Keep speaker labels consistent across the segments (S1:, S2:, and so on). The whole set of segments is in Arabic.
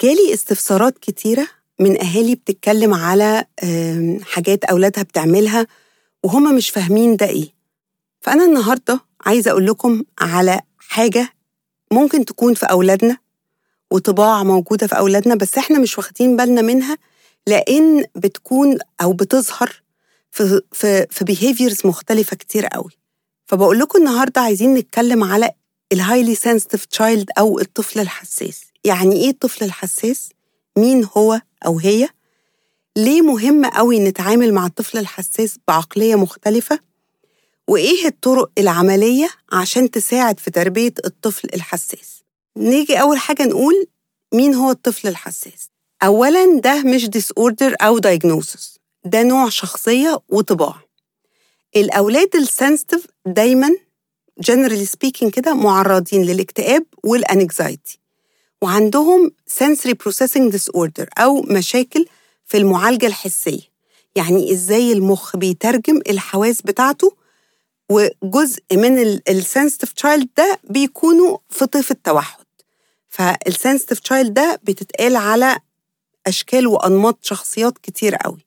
S1: جالي استفسارات كتيرة من أهالي بتتكلم على حاجات أولادها بتعملها وهم مش فاهمين ده إيه. فأنا النهاردة عايزة أقول لكم على حاجة ممكن تكون في أولادنا وطباع موجودة في أولادنا بس إحنا مش واخدين بالنا منها لأن بتكون أو بتظهر في في في behaviors مختلفة كتير قوي. فبقول لكم النهاردة عايزين نتكلم على ال highly sensitive child أو الطفل الحساس. يعني إيه الطفل الحساس؟ مين هو أو هي؟ ليه مهم قوي نتعامل مع الطفل الحساس بعقلية مختلفة؟ وإيه الطرق العملية عشان تساعد في تربية الطفل الحساس؟ نيجي أول حاجة نقول مين هو الطفل الحساس؟ أولاً ده مش disorder أو diagnosis ده نوع شخصية وطباع الأولاد ال sensitive دايماً generally speaking كده معرضين للاكتئاب وال anxiety وعندهم sensory processing disorder أو مشاكل في المعالجة الحسية. يعني إزاي المخ بيترجم الحواس بتاعته وجزء من ال sensitive child ده بيكونوا في طيف التوحد. فال sensitive child ده بتتقال على أشكال وأنماط شخصيات كتير قوي.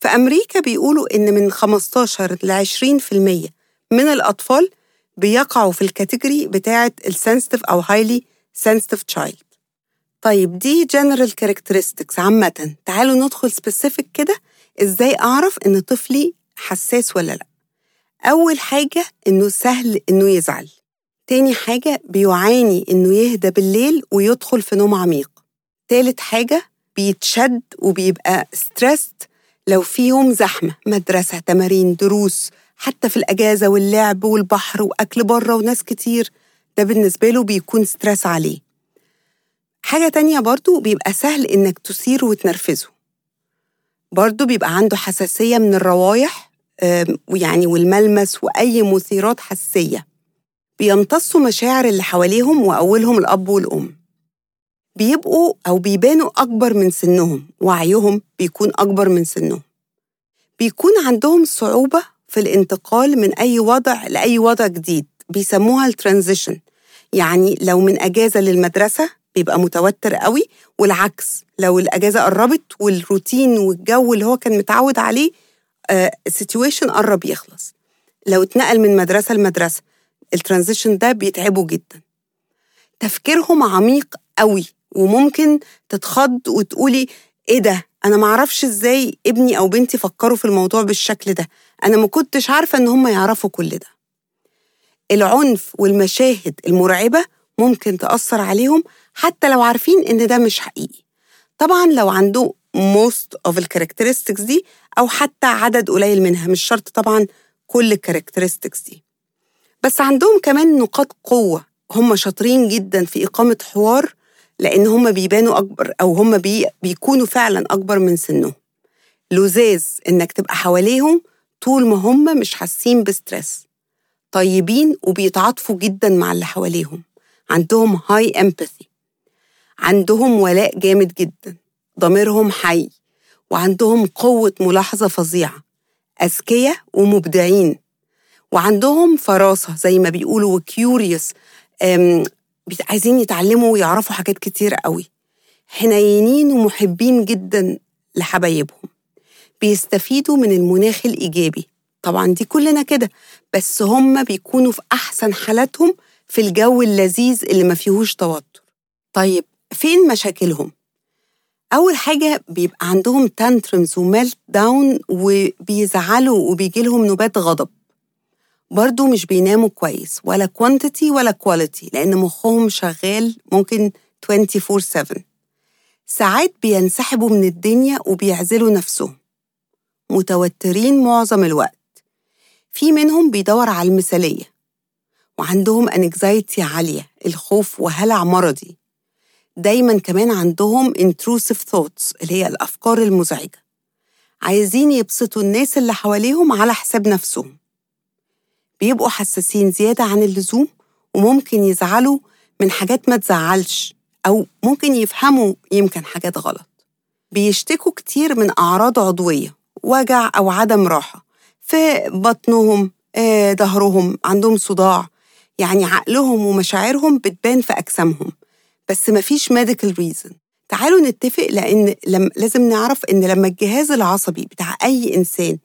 S1: في أمريكا بيقولوا إن من 15 ل 20% من الأطفال بيقعوا في ال category بتاعة ال sensitive أو highly sensitive child طيب دي general characteristics عامة. تعالوا ندخل specific كده إزاي أعرف إن طفلي حساس ولا لأ. أول حاجة إنه سهل إنه يزعل. تاني حاجة بيعاني إنه يهدى بالليل ويدخل في نوم عميق. تالت حاجة بيتشد وبيبقى stressed لو في يوم زحمة. مدرسة تمارين دروس حتى في الأجازة واللعب والبحر وأكل بره وناس كتير. ده بالنسبة له بيكون stress عليه. حاجة تانية برضو بيبقى سهل إنك تثيره وتنرفزه. برضو بيبقى عنده حساسية من الروايح ويعني والملمس وأي مثيرات حسية. بيمتصوا مشاعر اللي حواليهم وأولهم الأب والأم. بيبقوا أو بيبانوا أكبر من سنهم وعيهم بيكون أكبر من سنهم. بيكون عندهم صعوبة في الانتقال من أي وضع لأي وضع جديد بيسموها ال transition يعني لو من أجازة للمدرسة بيبقى متوتر قوي والعكس لو الأجازة قربت والروتين والجو اللي هو كان متعود عليه ال situation قرب يخلص. لو اتنقل من مدرسة لمدرسة ال transition ده بيتعبه جدا. تفكيرهم عميق قوي وممكن تتخض وتقولي إيه ده؟ أنا معرفش إزاي ابني أو بنتي فكروا في الموضوع بالشكل ده. أنا ما كنتش عارفة إن هم يعرفوا كل ده. العنف والمشاهد المرعبة ممكن تأثر عليهم حتى لو عارفين إن ده مش حقيقي. طبعا لو عنده most of ال characteristics دي أو حتى عدد قليل منها مش شرط طبعا كل ال characteristics دي. بس عندهم كمان نقاط قوة. هم شاطرين جدا في إقامة حوار لأن هم بيبانوا أكبر أو هم بي بيكونوا فعلا أكبر من سنهم. لذاذ إنك تبقى حواليهم طول ما هم مش حاسين ب stress طيبين وبيتعاطفوا جدا مع اللي حواليهم. عندهم high empathy عندهم ولاء جامد جدا. ضميرهم حي. وعندهم قوة ملاحظة فظيعة. أذكياء ومبدعين. وعندهم فراسة زي ما بيقولوا وكيوريوس عايزين يتعلموا ويعرفوا حاجات كتير قوي. حنينين ومحبين جدا لحبايبهم. بيستفيدوا من المناخ الإيجابي. طبعا دي كلنا كده بس هم بيكونوا في أحسن حالاتهم في الجو اللذيذ اللي ما فيهوش توتر. طيب فين مشاكلهم؟ أول حاجة بيبقى عندهم tantrums و meltdown وبيزعلوا وبيجي لهم نوبات غضب. برضو مش بيناموا كويس ولا quantity ولا quality لأن مخهم شغال ممكن 24/7 ساعات بينسحبوا من الدنيا وبيعزلوا نفسهم. متوترين معظم الوقت. في منهم بيدور على المثالية وعندهم انكزايتي عالية الخوف وهلع مرضي. دايما كمان عندهم intrusive thoughts اللي هي الأفكار المزعجة. عايزين يبسطوا الناس اللي حواليهم على حساب نفسهم. بيبقوا حساسين زيادة عن اللزوم وممكن يزعلوا من حاجات ما تزعلش أو ممكن يفهموا يمكن حاجات غلط. بيشتكوا كتير من أعراض عضوية وجع أو عدم راحة. في بطنهم آه، ظهرهم عندهم صداع. يعني عقلهم ومشاعرهم بتبان في أجسامهم. بس مفيش medical reason. تعالوا نتفق لأن لم لازم نعرف إن لما الجهاز العصبي بتاع أي إنسان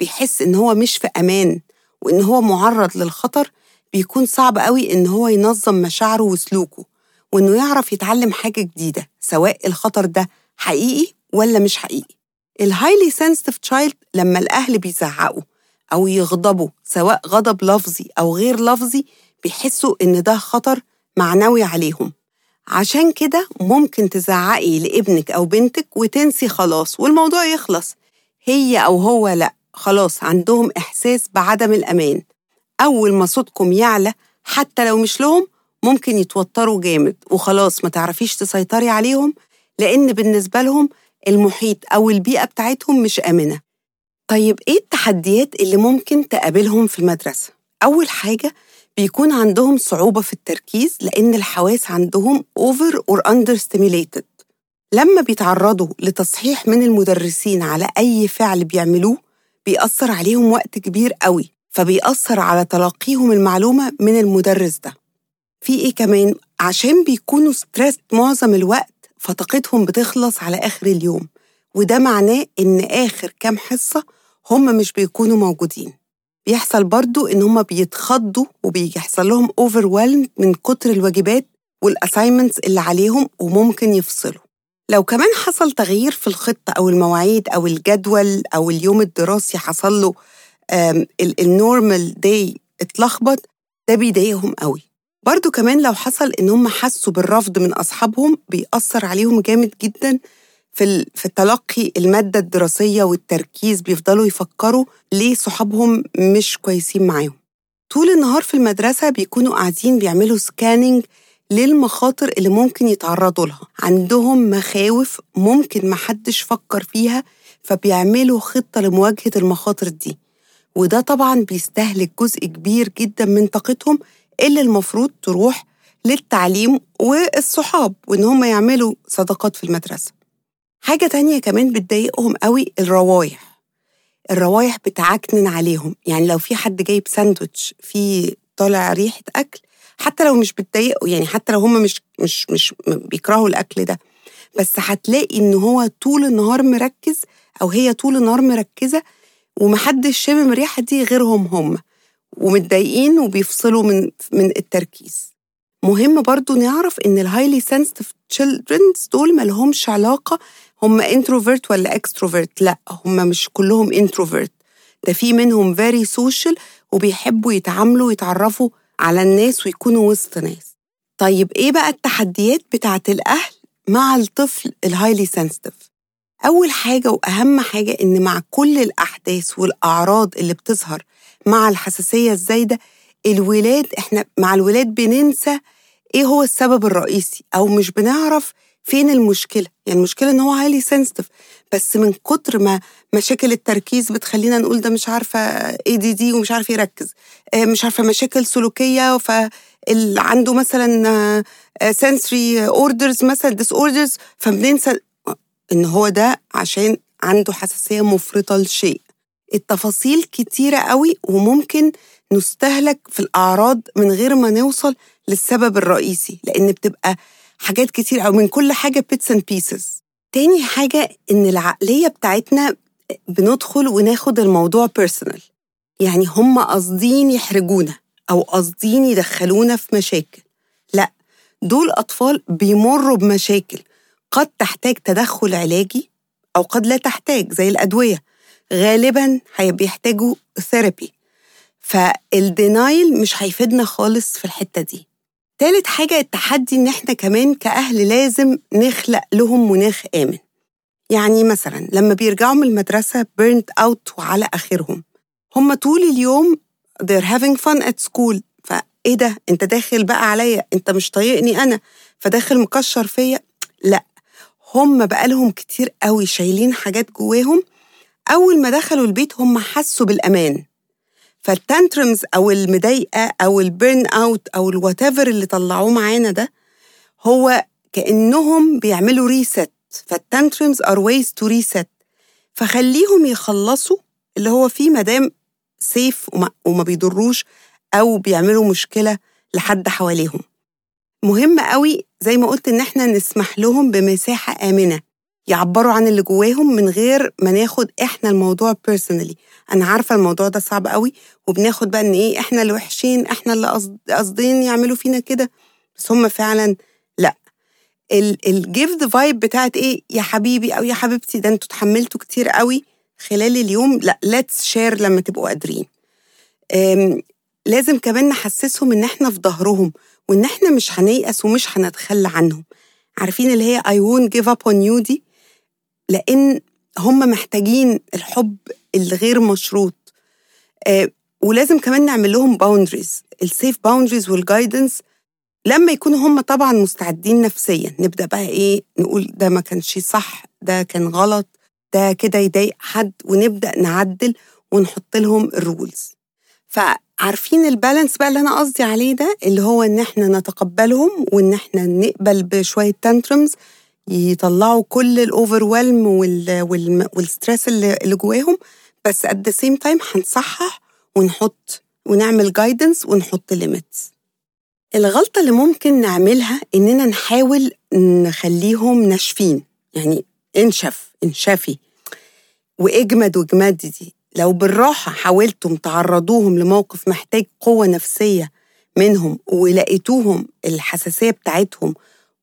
S1: بيحس إن هو مش في أمان وإن هو معرض للخطر بيكون صعب قوي إن هو ينظم مشاعره وسلوكه وإنه يعرف يتعلم حاجة جديدة سواء الخطر ده حقيقي ولا مش حقيقي. ال highly sensitive child لما الأهل بيزعقوا أو يغضبوا سواء غضب لفظي أو غير لفظي بيحسوا إن ده خطر معنوي عليهم. عشان كده ممكن تزعقي لابنك أو بنتك وتنسي خلاص والموضوع يخلص. هي أو هو لأ خلاص عندهم إحساس بعدم الأمان. أول ما صوتكم يعلى حتى لو مش لهم ممكن يتوتروا جامد وخلاص ما تعرفيش تسيطري عليهم لأن بالنسبة لهم المحيط أو البيئة بتاعتهم مش آمنة طيب إيه التحديات اللي ممكن تقابلهم في المدرسة؟ أول حاجة بيكون عندهم صعوبة في التركيز لأن الحواس عندهم over or understimulated لما بيتعرضوا لتصحيح من المدرسين على أي فعل بيعملوه بيأثر عليهم وقت كبير قوي فبيأثر على تلقيهم المعلومة من المدرس ده في إيه كمان؟ عشان بيكونوا stressed معظم الوقت فطاقتهم بتخلص على آخر اليوم وده معناه إن آخر كام حصة هم مش بيكونوا موجودين. بيحصل برضو إن هم بيتخضوا وبيحصل لهم overwhelmed من كتر الواجبات وال assignments اللي عليهم وممكن يفصلوا. لو كمان حصل تغيير في الخطة أو المواعيد أو الجدول أو اليوم الدراسي حصل له ال normal day اتلخبط ده بيضايقهم قوي. برضو كمان لو حصل إن هم حسوا بالرفض من أصحابهم بيأثر عليهم جامد جدا في في تلقي المادة الدراسية والتركيز بيفضلوا يفكروا ليه صحابهم مش كويسين معاهم. طول النهار في المدرسة بيكونوا قاعدين بيعملوا scanning للمخاطر اللي ممكن يتعرضوا لها. عندهم مخاوف ممكن محدش فكر فيها فبيعملوا خطة لمواجهة المخاطر دي. وده طبعا بيستهلك جزء كبير جدا من طاقتهم اللي المفروض تروح للتعليم والصحاب وإن هم يعملوا صداقات في المدرسة. حاجة تانية كمان بتضايقهم قوي الروايح. الروايح بتعكنن عليهم. يعني لو في حد جايب ساندوتش فيه طالع ريحة أكل حتى لو مش بتضايقوا يعني حتى لو هم مش مش مش بيكرهوا الأكل ده بس هتلاقي إن هو طول النهار مركز أو هي طول النهار مركزة ومحدش شامم الريحة دي غيرهم هم. ومتضايقين وبيفصلوا من من التركيز. مهم برضو نعرف إن ال highly sensitive childrens دول مالهمش علاقة هم introvert ولا extrovert لا هم مش كلهم introvert ده في منهم very social وبيحبوا يتعاملوا ويتعرفوا على الناس ويكونوا وسط ناس. طيب إيه بقى التحديات بتاعة الأهل مع الطفل ال highly sensitive أول حاجة وأهم حاجة إن مع كل الأحداث والأعراض اللي بتظهر مع الحساسية الزايدة الولاد إحنا مع الولاد بننسى إيه هو السبب الرئيسي أو مش بنعرف فين المشكلة. يعني المشكلة إن هو highly sensitive بس من كتر ما مشاكل التركيز بتخلينا نقول ده مش عارفة ADD ومش عارف يركز مش عارفة مشاكل سلوكية فاللي عنده مثلا sensory orders مثلا disorders فبننسى إن هو ده عشان عنده حساسية مفرطة لشيء. التفاصيل كتيرة قوي وممكن نستهلك في الأعراض من غير ما نوصل للسبب الرئيسي لأن بتبقى حاجات كتير أو من كل حاجة bits and pieces تاني حاجة إن العقلية بتاعتنا بندخل وناخد الموضوع personal يعني هم قاصدين يحرجونا أو قاصدين يدخلونا في مشاكل. لا دول أطفال بيمروا بمشاكل قد تحتاج تدخل علاجي أو قد لا تحتاج زي الأدوية. غالبا بيحتاجوا therapy فال denial مش هيفيدنا خالص في الحتة دي. تالت حاجة التحدي إن إحنا كمان كأهل لازم نخلق لهم مناخ آمن. يعني مثلا لما بيرجعوا من المدرسة burnt out وعلى آخرهم. هم طول اليوم they're having fun at school. فإيه ده؟ أنت داخل بقى عليا. أنت مش طايقني أنا. فداخل مكشر فيا. لأ هم بقالهم كتير قوي شايلين حاجات جواهم أول ما دخلوا البيت هم حسوا بالأمان. فال tantrums أو المضايقة أو ال burnout أو ال what اللي طلعوه معانا ده هو كأنهم بيعملوا reset فال tantrums are ways to reset فخليهم يخلصوا اللي هو فيه مدام safe وما, وما بيضروش أو بيعملوا مشكلة لحد حواليهم. مهم قوي زي ما قلت إن إحنا نسمح لهم بمساحة آمنة. يعبروا عن اللي جواهم من غير ما ناخد إحنا الموضوع personally أنا عارفة الموضوع ده صعب قوي وبناخد بقى إن إيه إحنا اللي وحشين إحنا اللي قاصدين يعملوا فينا كده. بس هم فعلا لأ. ال give the vibe بتاعت إيه يا حبيبي أو يا حبيبتي ده أنتوا اتحملتوا كتير قوي خلال اليوم لأ let's share لما تبقوا قادرين. لازم كمان نحسسهم إن إحنا في ظهرهم وإن إحنا مش هنيأس ومش هنتخلى عنهم. عارفين اللي هي I won't give up on you دي؟ لأن هم محتاجين الحب الغير مشروط. آه ولازم كمان نعمل لهم boundaries ال safe boundaries وال guidance لما يكونوا هم طبعا مستعدين نفسيا. نبدأ بقى إيه؟ نقول ده ما كانش صح ده كان غلط ده كده يضايق حد ونبدأ نعدل ونحط لهم ال rules فعارفين ال balance بقى اللي أنا قصدي عليه ده؟ اللي هو إن إحنا نتقبلهم وإن إحنا نقبل بشوية tantrums يطلعوا كل ال overwhelm وال stress اللي, جواهم. بس at the same time هنصحح ونحط ونعمل guidance ونحط limits الغلطة اللي ممكن نعملها إننا نحاول نخليهم ناشفين. يعني انشف انشفي. واجمد واجمد دي. لو بالراحة حاولتم تعرضوهم لموقف محتاج قوة نفسية منهم ولقيتوهم الحساسية بتاعتهم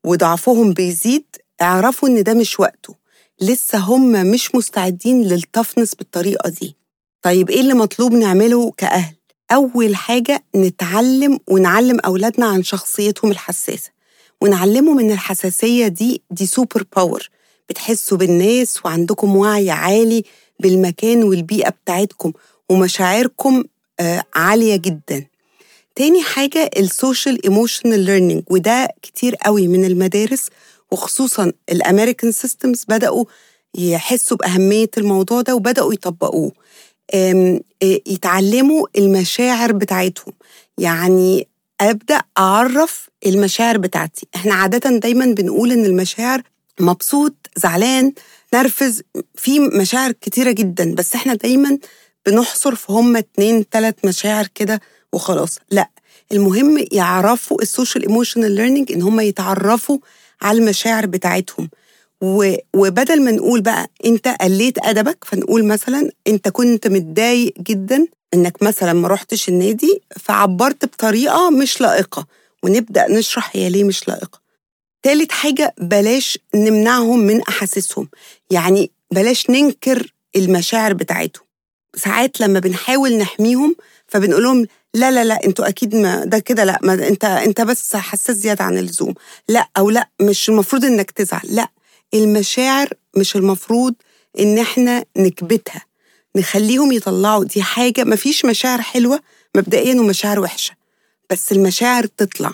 S1: وضعفهم بيزيد اعرفوا إن ده مش وقته. لسه هم مش مستعدين لل toughness بالطريقة دي. طيب إيه اللي مطلوب نعمله كأهل؟ أول حاجة نتعلم ونعلم أولادنا عن شخصيتهم الحساسة. ونعلمهم إن الحساسية دي دي super power بتحسوا بالناس وعندكم وعي عالي بالمكان والبيئة بتاعتكم ومشاعركم آه عالية جدا. تاني حاجة ال social emotional learning وده كتير قوي من المدارس وخصوصا ال American systems بدأوا يحسوا بأهمية الموضوع ده وبدأوا يطبقوه. يتعلموا المشاعر بتاعتهم. يعني أبدأ أعرف المشاعر بتاعتي. إحنا عادة دايما بنقول إن المشاعر مبسوط زعلان نرفز في مشاعر كتيرة جدا بس إحنا دايما بنحصر في هم اتنين تلات مشاعر كده وخلاص. لأ المهم يعرفوا ال social emotional learning إن هم يتعرفوا على المشاعر بتاعتهم. وبدل ما نقول بقى انت قليت ادبك فنقول مثلا انت كنت متضايق جدا انك مثلا ما رحتش النادي فعبرت بطريقة مش لائقة. ونبدأ نشرح هي ليه مش لائقة. تالت حاجة بلاش نمنعهم من أحاسيسهم. يعني بلاش ننكر المشاعر بتاعتهم. ساعات لما بنحاول نحميهم فبنقول لهم لا لا لا أنتوا أكيد ما ده كده لا ما انت انت بس حساس زيادة عن اللزوم. لا أو لا مش المفروض إنك تزعل لا المشاعر مش المفروض إن إحنا نكبتها. نخليهم يطلعوا دي حاجة مفيش مشاعر حلوة مبدئيا ومشاعر وحشة بس المشاعر تطلع.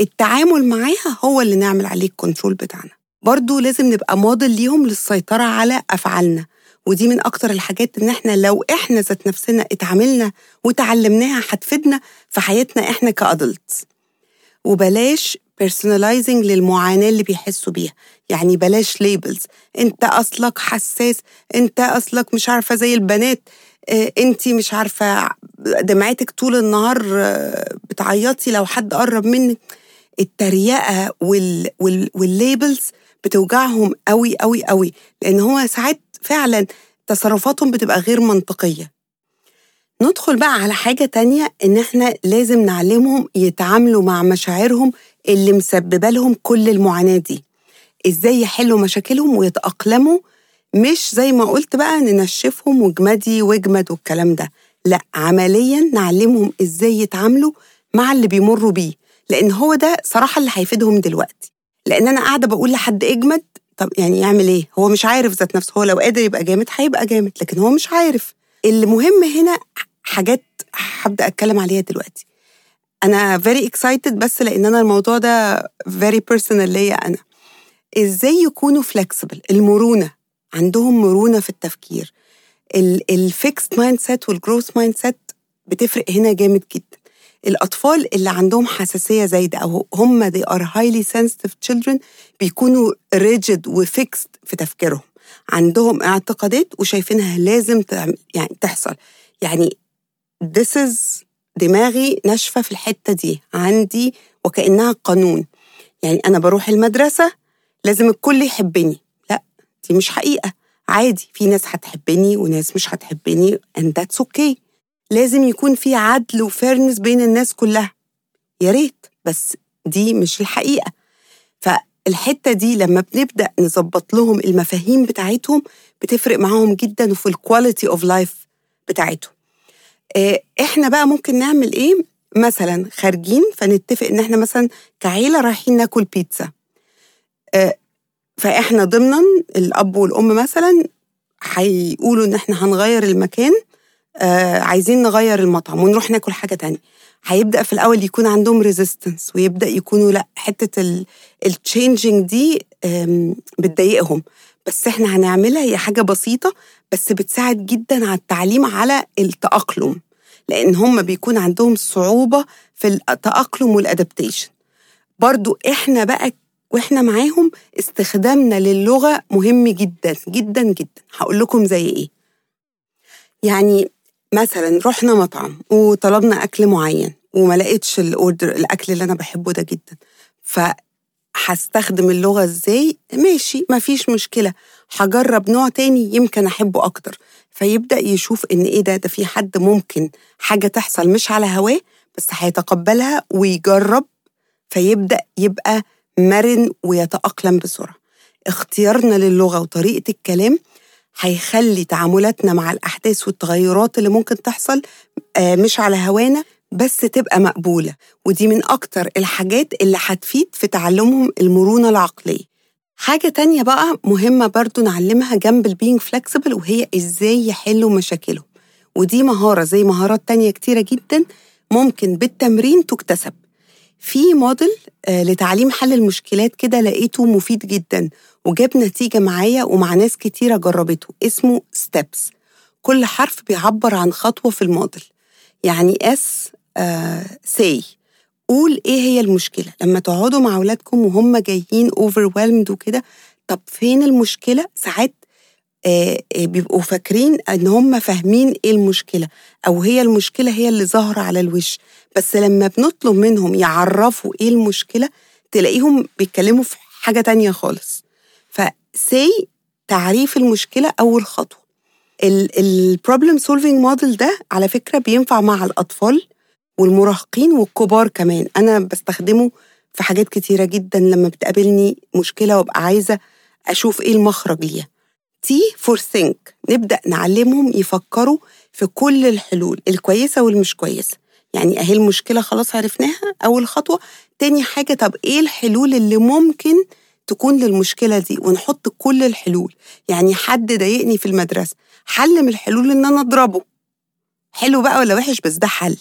S1: التعامل معاها هو اللي نعمل عليه الكنترول بتاعنا. برضو لازم نبقى ماضل ليهم للسيطرة على أفعالنا. ودي من أكتر الحاجات إن إحنا لو إحنا ذات نفسنا اتعاملنا وتعلمناها هتفيدنا في حياتنا إحنا ك adults وبلاش personalizing للمعاناة اللي بيحسوا بيها. يعني بلاش labels أنت أصلك حساس. أنت أصلك مش عارفة زي البنات. آه أنت مش عارفة دمعتك طول النهار بتعيطي لو حد قرب منك. التريقة وال وال والليبلز بتوجعهم قوي قوي قوي لأن هو ساعات فعلا تصرفاتهم بتبقى غير منطقية. ندخل بقى على حاجة تانية إن إحنا لازم نعلمهم يتعاملوا مع مشاعرهم اللي مسببة لهم كل المعاناة دي. إزاي يحلوا مشاكلهم ويتأقلموا مش زي ما قلت بقى ننشفهم وجمدي واجمد والكلام ده. لا عمليا نعلمهم إزاي يتعاملوا مع اللي بيمروا بيه لأن هو ده صراحة اللي هيفيدهم دلوقتي. لأن أنا قاعدة بقول لحد إجمد طب يعني يعمل إيه؟ هو مش عارف ذات نفسه. هو لو قادر يبقى جامد هيبقى جامد لكن هو مش عارف. المهم هنا حاجات هبدأ أتكلم عليها دلوقتي. أنا very excited بس لأن أنا الموضوع ده very personal ليا أنا. إزاي يكونوا flexible المرونة. عندهم مرونة في التفكير. ال fixed mindset وال growth mindset بتفرق هنا جامد جدا. الأطفال اللي عندهم حساسية زايدة أو هم they are highly sensitive children بيكونوا rigid و fixed في تفكيرهم. عندهم اعتقادات وشايفينها لازم يعني تحصل. يعني this is دماغي ناشفة في الحتة دي عندي وكأنها قانون. يعني أنا بروح المدرسة لازم الكل يحبني. لا دي مش حقيقة. عادي في ناس هتحبني وناس مش هتحبني and that's okay. لازم يكون في عدل و fairness بين الناس كلها. يا ريت بس دي مش الحقيقة. فالحتة دي لما بنبدأ نظبط لهم المفاهيم بتاعتهم بتفرق معاهم جدا وفي ال quality of life بتاعتهم. آه، إحنا بقى ممكن نعمل إيه؟ مثلا خارجين فنتفق إن إحنا مثلا كعيلة رايحين ناكل بيتزا آه، فإحنا ضمنا الأب والأم مثلا هيقولوا إن إحنا هنغير المكان آه عايزين نغير المطعم ونروح ناكل حاجة تانية. هيبدأ في الأول يكون عندهم resistance ويبدأ يكونوا لأ حتة ال changing دي بتضايقهم. بس إحنا هنعملها هي حاجة بسيطة بس بتساعد جدا على التعليم على التأقلم. لأن هم بيكون عندهم صعوبة في التأقلم والادابتيشن برضو إحنا بقى وإحنا معاهم استخدامنا للغة مهم جدا جدا جدا. هقول لكم زي إيه. يعني مثلا رحنا مطعم وطلبنا أكل معين وما لقيتش الأوردر الأكل اللي أنا بحبه ده جدا. فهستخدم اللغة إزاي؟ ماشي مفيش مشكلة. هجرب نوع تاني يمكن أحبه أكتر. فيبدأ يشوف إن إيه ده ده في حد ممكن حاجة تحصل مش على هواه بس هيتقبلها ويجرب. فيبدأ يبقى مرن ويتأقلم بسرعة. اختيارنا للغة وطريقة الكلام هيخلي تعاملاتنا مع الأحداث والتغيرات اللي ممكن تحصل آه، مش على هوانا بس تبقى مقبولة. ودي من أكتر الحاجات اللي هتفيد في تعلمهم المرونة العقلية. حاجة تانية بقى مهمة برضو نعلمها جنب ال being flexible وهي إزاي يحلوا مشاكلهم. ودي مهارة زي مهارات تانية كتيرة جدا ممكن بالتمرين تكتسب. في موديل آه، لتعليم حل المشكلات كده لقيته مفيد جدا. وجاب نتيجة معايا ومع ناس كتيرة جربته اسمه STEPS كل حرف بيعبر عن خطوة في الموديل. يعني S say uh, قول إيه هي المشكلة؟ لما تقعدوا مع أولادكم وهم جايين overwhelmed وكده طب فين المشكلة؟ ساعات آه بيبقوا فاكرين إن هم فاهمين إيه المشكلة أو هي المشكلة هي اللي ظاهرة على الوش. بس لما بنطلب منهم يعرفوا إيه المشكلة تلاقيهم بيتكلموا في حاجة تانية خالص. ف say تعريف المشكلة أول خطوة. ال problem solving model ده على فكرة بينفع مع الأطفال والمراهقين والكبار كمان. أنا بستخدمه في حاجات كتيرة جدا لما بتقابلني مشكلة وأبقى عايزة أشوف إيه المخرج ليها T for think نبدأ نعلمهم يفكروا في كل الحلول الكويسة والمش كويسة. يعني أهي المشكلة خلاص عرفناها أول خطوة. تاني حاجة طب إيه الحلول اللي ممكن تكون للمشكلة دي ونحط كل الحلول. يعني حد ضايقني في المدرسة حل من الحلول إن أنا أضربه. حلو بقى ولا وحش؟ بس ده حل.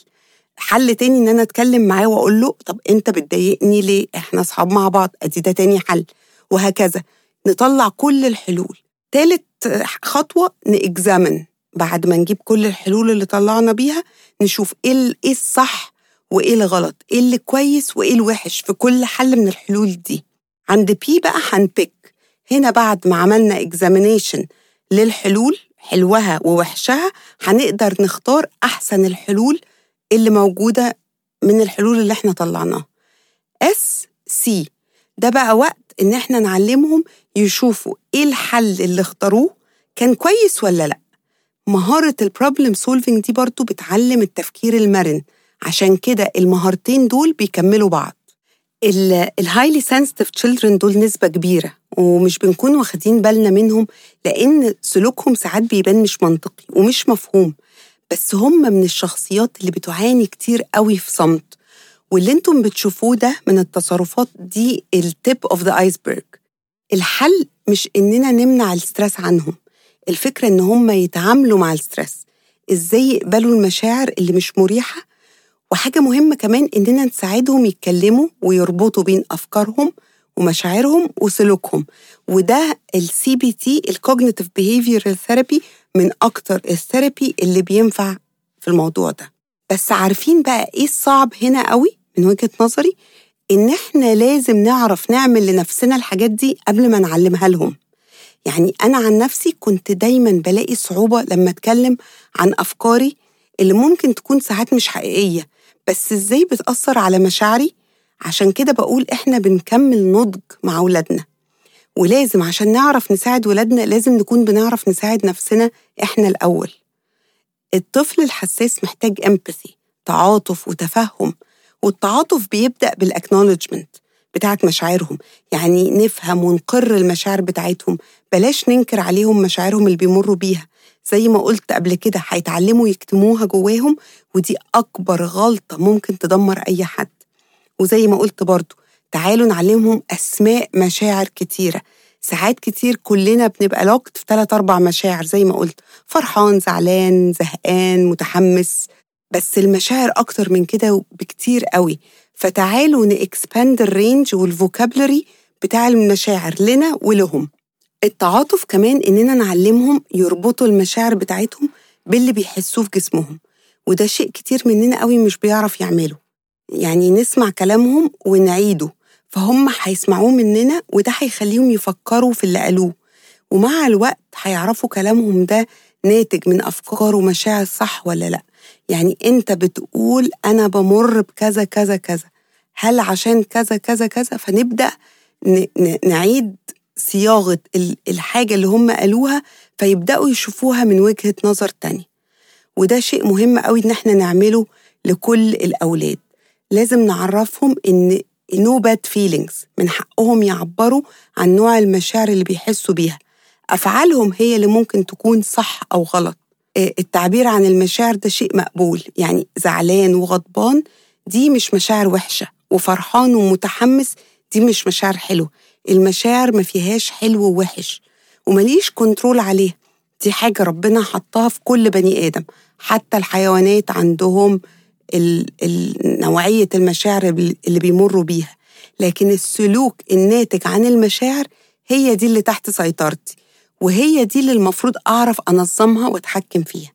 S1: حل تاني إن أنا أتكلم معاه وأقول له طب أنت بتضايقني ليه؟ إحنا أصحاب مع بعض أدي ده تاني حل. وهكذا. نطلع كل الحلول. تالت خطوة نإكزامن. بعد ما نجيب كل الحلول اللي طلعنا بيها نشوف إيه إيه الصح وإيه الغلط إيه اللي كويس وإيه الوحش في كل حل من الحلول دي. عند بي بقى هنبيك. هنا بعد ما عملنا examination للحلول حلوها ووحشها هنقدر نختار أحسن الحلول اللي موجودة من الحلول اللي إحنا طلعناها. S see ده بقى وقت إن إحنا نعلمهم يشوفوا إيه الحل اللي اختاروه كان كويس ولا لأ. مهارة ال problem solving دي برضو بتعلم التفكير المرن عشان كده المهارتين دول بيكملوا بعض. ال highly sensitive children دول نسبة كبيرة ومش بنكون واخدين بالنا منهم لأن سلوكهم ساعات بيبان مش منطقي ومش مفهوم بس هم من الشخصيات اللي بتعاني كتير قوي في صمت. واللي أنتم بتشوفوه ده من التصرفات دي ال tip of the iceberg الحل مش إننا نمنع ال stress عنهم الفكرة إن هم يتعاملوا مع ال stress إزاي يقبلوا المشاعر اللي مش مريحة وحاجة مهمة كمان إننا نساعدهم يتكلموا ويربطوا بين أفكارهم ومشاعرهم وسلوكهم. وده ال CBT ال cognitive behavioral therapy من أكتر ال therapy اللي بينفع في الموضوع ده. بس عارفين بقى إيه الصعب هنا قوي من وجهة نظري؟ إن إحنا لازم نعرف نعمل لنفسنا الحاجات دي قبل ما نعلمها لهم. يعني أنا عن نفسي كنت دايما بلاقي صعوبة لما أتكلم عن أفكاري اللي ممكن تكون ساعات مش حقيقية. بس إزاي بتأثر على مشاعري؟ عشان كده بقول إحنا بنكمل نضج مع ولادنا. ولازم عشان نعرف نساعد ولادنا لازم نكون بنعرف نساعد نفسنا إحنا الأول. الطفل الحساس محتاج empathy تعاطف وتفهم والتعاطف بيبدأ بالأكنولجمنت بتاعت مشاعرهم. يعني نفهم ونقر المشاعر بتاعتهم. بلاش ننكر عليهم مشاعرهم اللي بيمروا بيها. زي ما قلت قبل كده هيتعلموا يكتموها جواهم ودي أكبر غلطة ممكن تدمر أي حد. وزي ما قلت برضو تعالوا نعلمهم أسماء مشاعر كتيرة. ساعات كتير كلنا بنبقى locked في ثلاث أربع مشاعر زي ما قلت. فرحان زعلان زهقان متحمس. بس المشاعر أكتر من كده بكتير قوي. فتعالوا ن expand ال range وال vocabulary بتاع المشاعر لنا ولهم. التعاطف كمان إننا نعلمهم يربطوا المشاعر بتاعتهم باللي بيحسوه في جسمهم. وده شيء كتير مننا قوي مش بيعرف يعمله. يعني نسمع كلامهم ونعيده فهم هيسمعوه مننا وده هيخليهم يفكروا في اللي قالوه. ومع الوقت هيعرفوا كلامهم ده ناتج من أفكار ومشاعر صح ولا لأ. يعني أنت بتقول أنا بمر بكذا كذا كذا. هل عشان كذا كذا كذا؟ فنبدأ نعيد صياغة الحاجة اللي هم قالوها فيبدأوا يشوفوها من وجهة نظر تاني وده شيء مهم قوي إن إحنا نعمله لكل الأولاد. لازم نعرفهم إن no bad feelings من حقهم يعبروا عن نوع المشاعر اللي بيحسوا بيها. أفعالهم هي اللي ممكن تكون صح أو غلط. التعبير عن المشاعر ده شيء مقبول. يعني زعلان وغضبان دي مش مشاعر وحشة. وفرحان ومتحمس دي مش مشاعر حلوة. المشاعر ما فيهاش حلو ووحش ومليش كنترول عليها. دي حاجة ربنا حطها في كل بني آدم. حتى الحيوانات عندهم نوعية المشاعر اللي بيمروا بيها. لكن السلوك الناتج عن المشاعر هي دي اللي تحت سيطرتي. وهي دي اللي المفروض أعرف أنظمها وأتحكم فيها.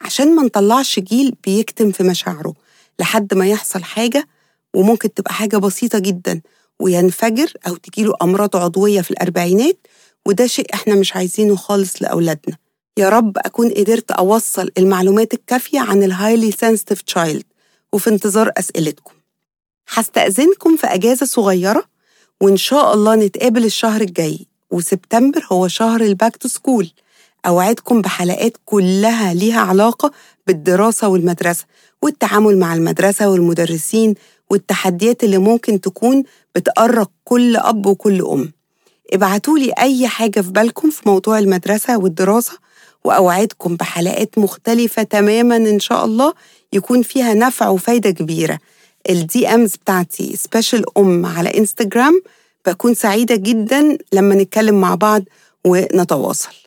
S1: عشان ما نطلعش جيل بيكتم في مشاعره لحد ما يحصل حاجة وممكن تبقى حاجة بسيطة جدا وينفجر أو تجيله أمراض عضوية في الأربعينات وده شيء إحنا مش عايزينه خالص لأولادنا. يا رب أكون قدرت أوصل المعلومات الكافية عن ال highly sensitive child وفي انتظار أسئلتكم. هستأذنكم في أجازة صغيرة وإن شاء الله نتقابل الشهر الجاي وسبتمبر هو شهر ال back to school أوعدكم بحلقات كلها ليها علاقة بالدراسة والمدرسة والتعامل مع المدرسة والمدرسين والتحديات اللي ممكن تكون بتؤرق كل أب وكل أم. ابعتولي أي حاجة في بالكم في موضوع المدرسة والدراسة وأوعدكم بحلقات مختلفة تماما إن شاء الله يكون فيها نفع وفايدة كبيرة. ال DMs بتاعتي سبيشال أم على إنستجرام بكون سعيدة جدا لما نتكلم مع بعض ونتواصل.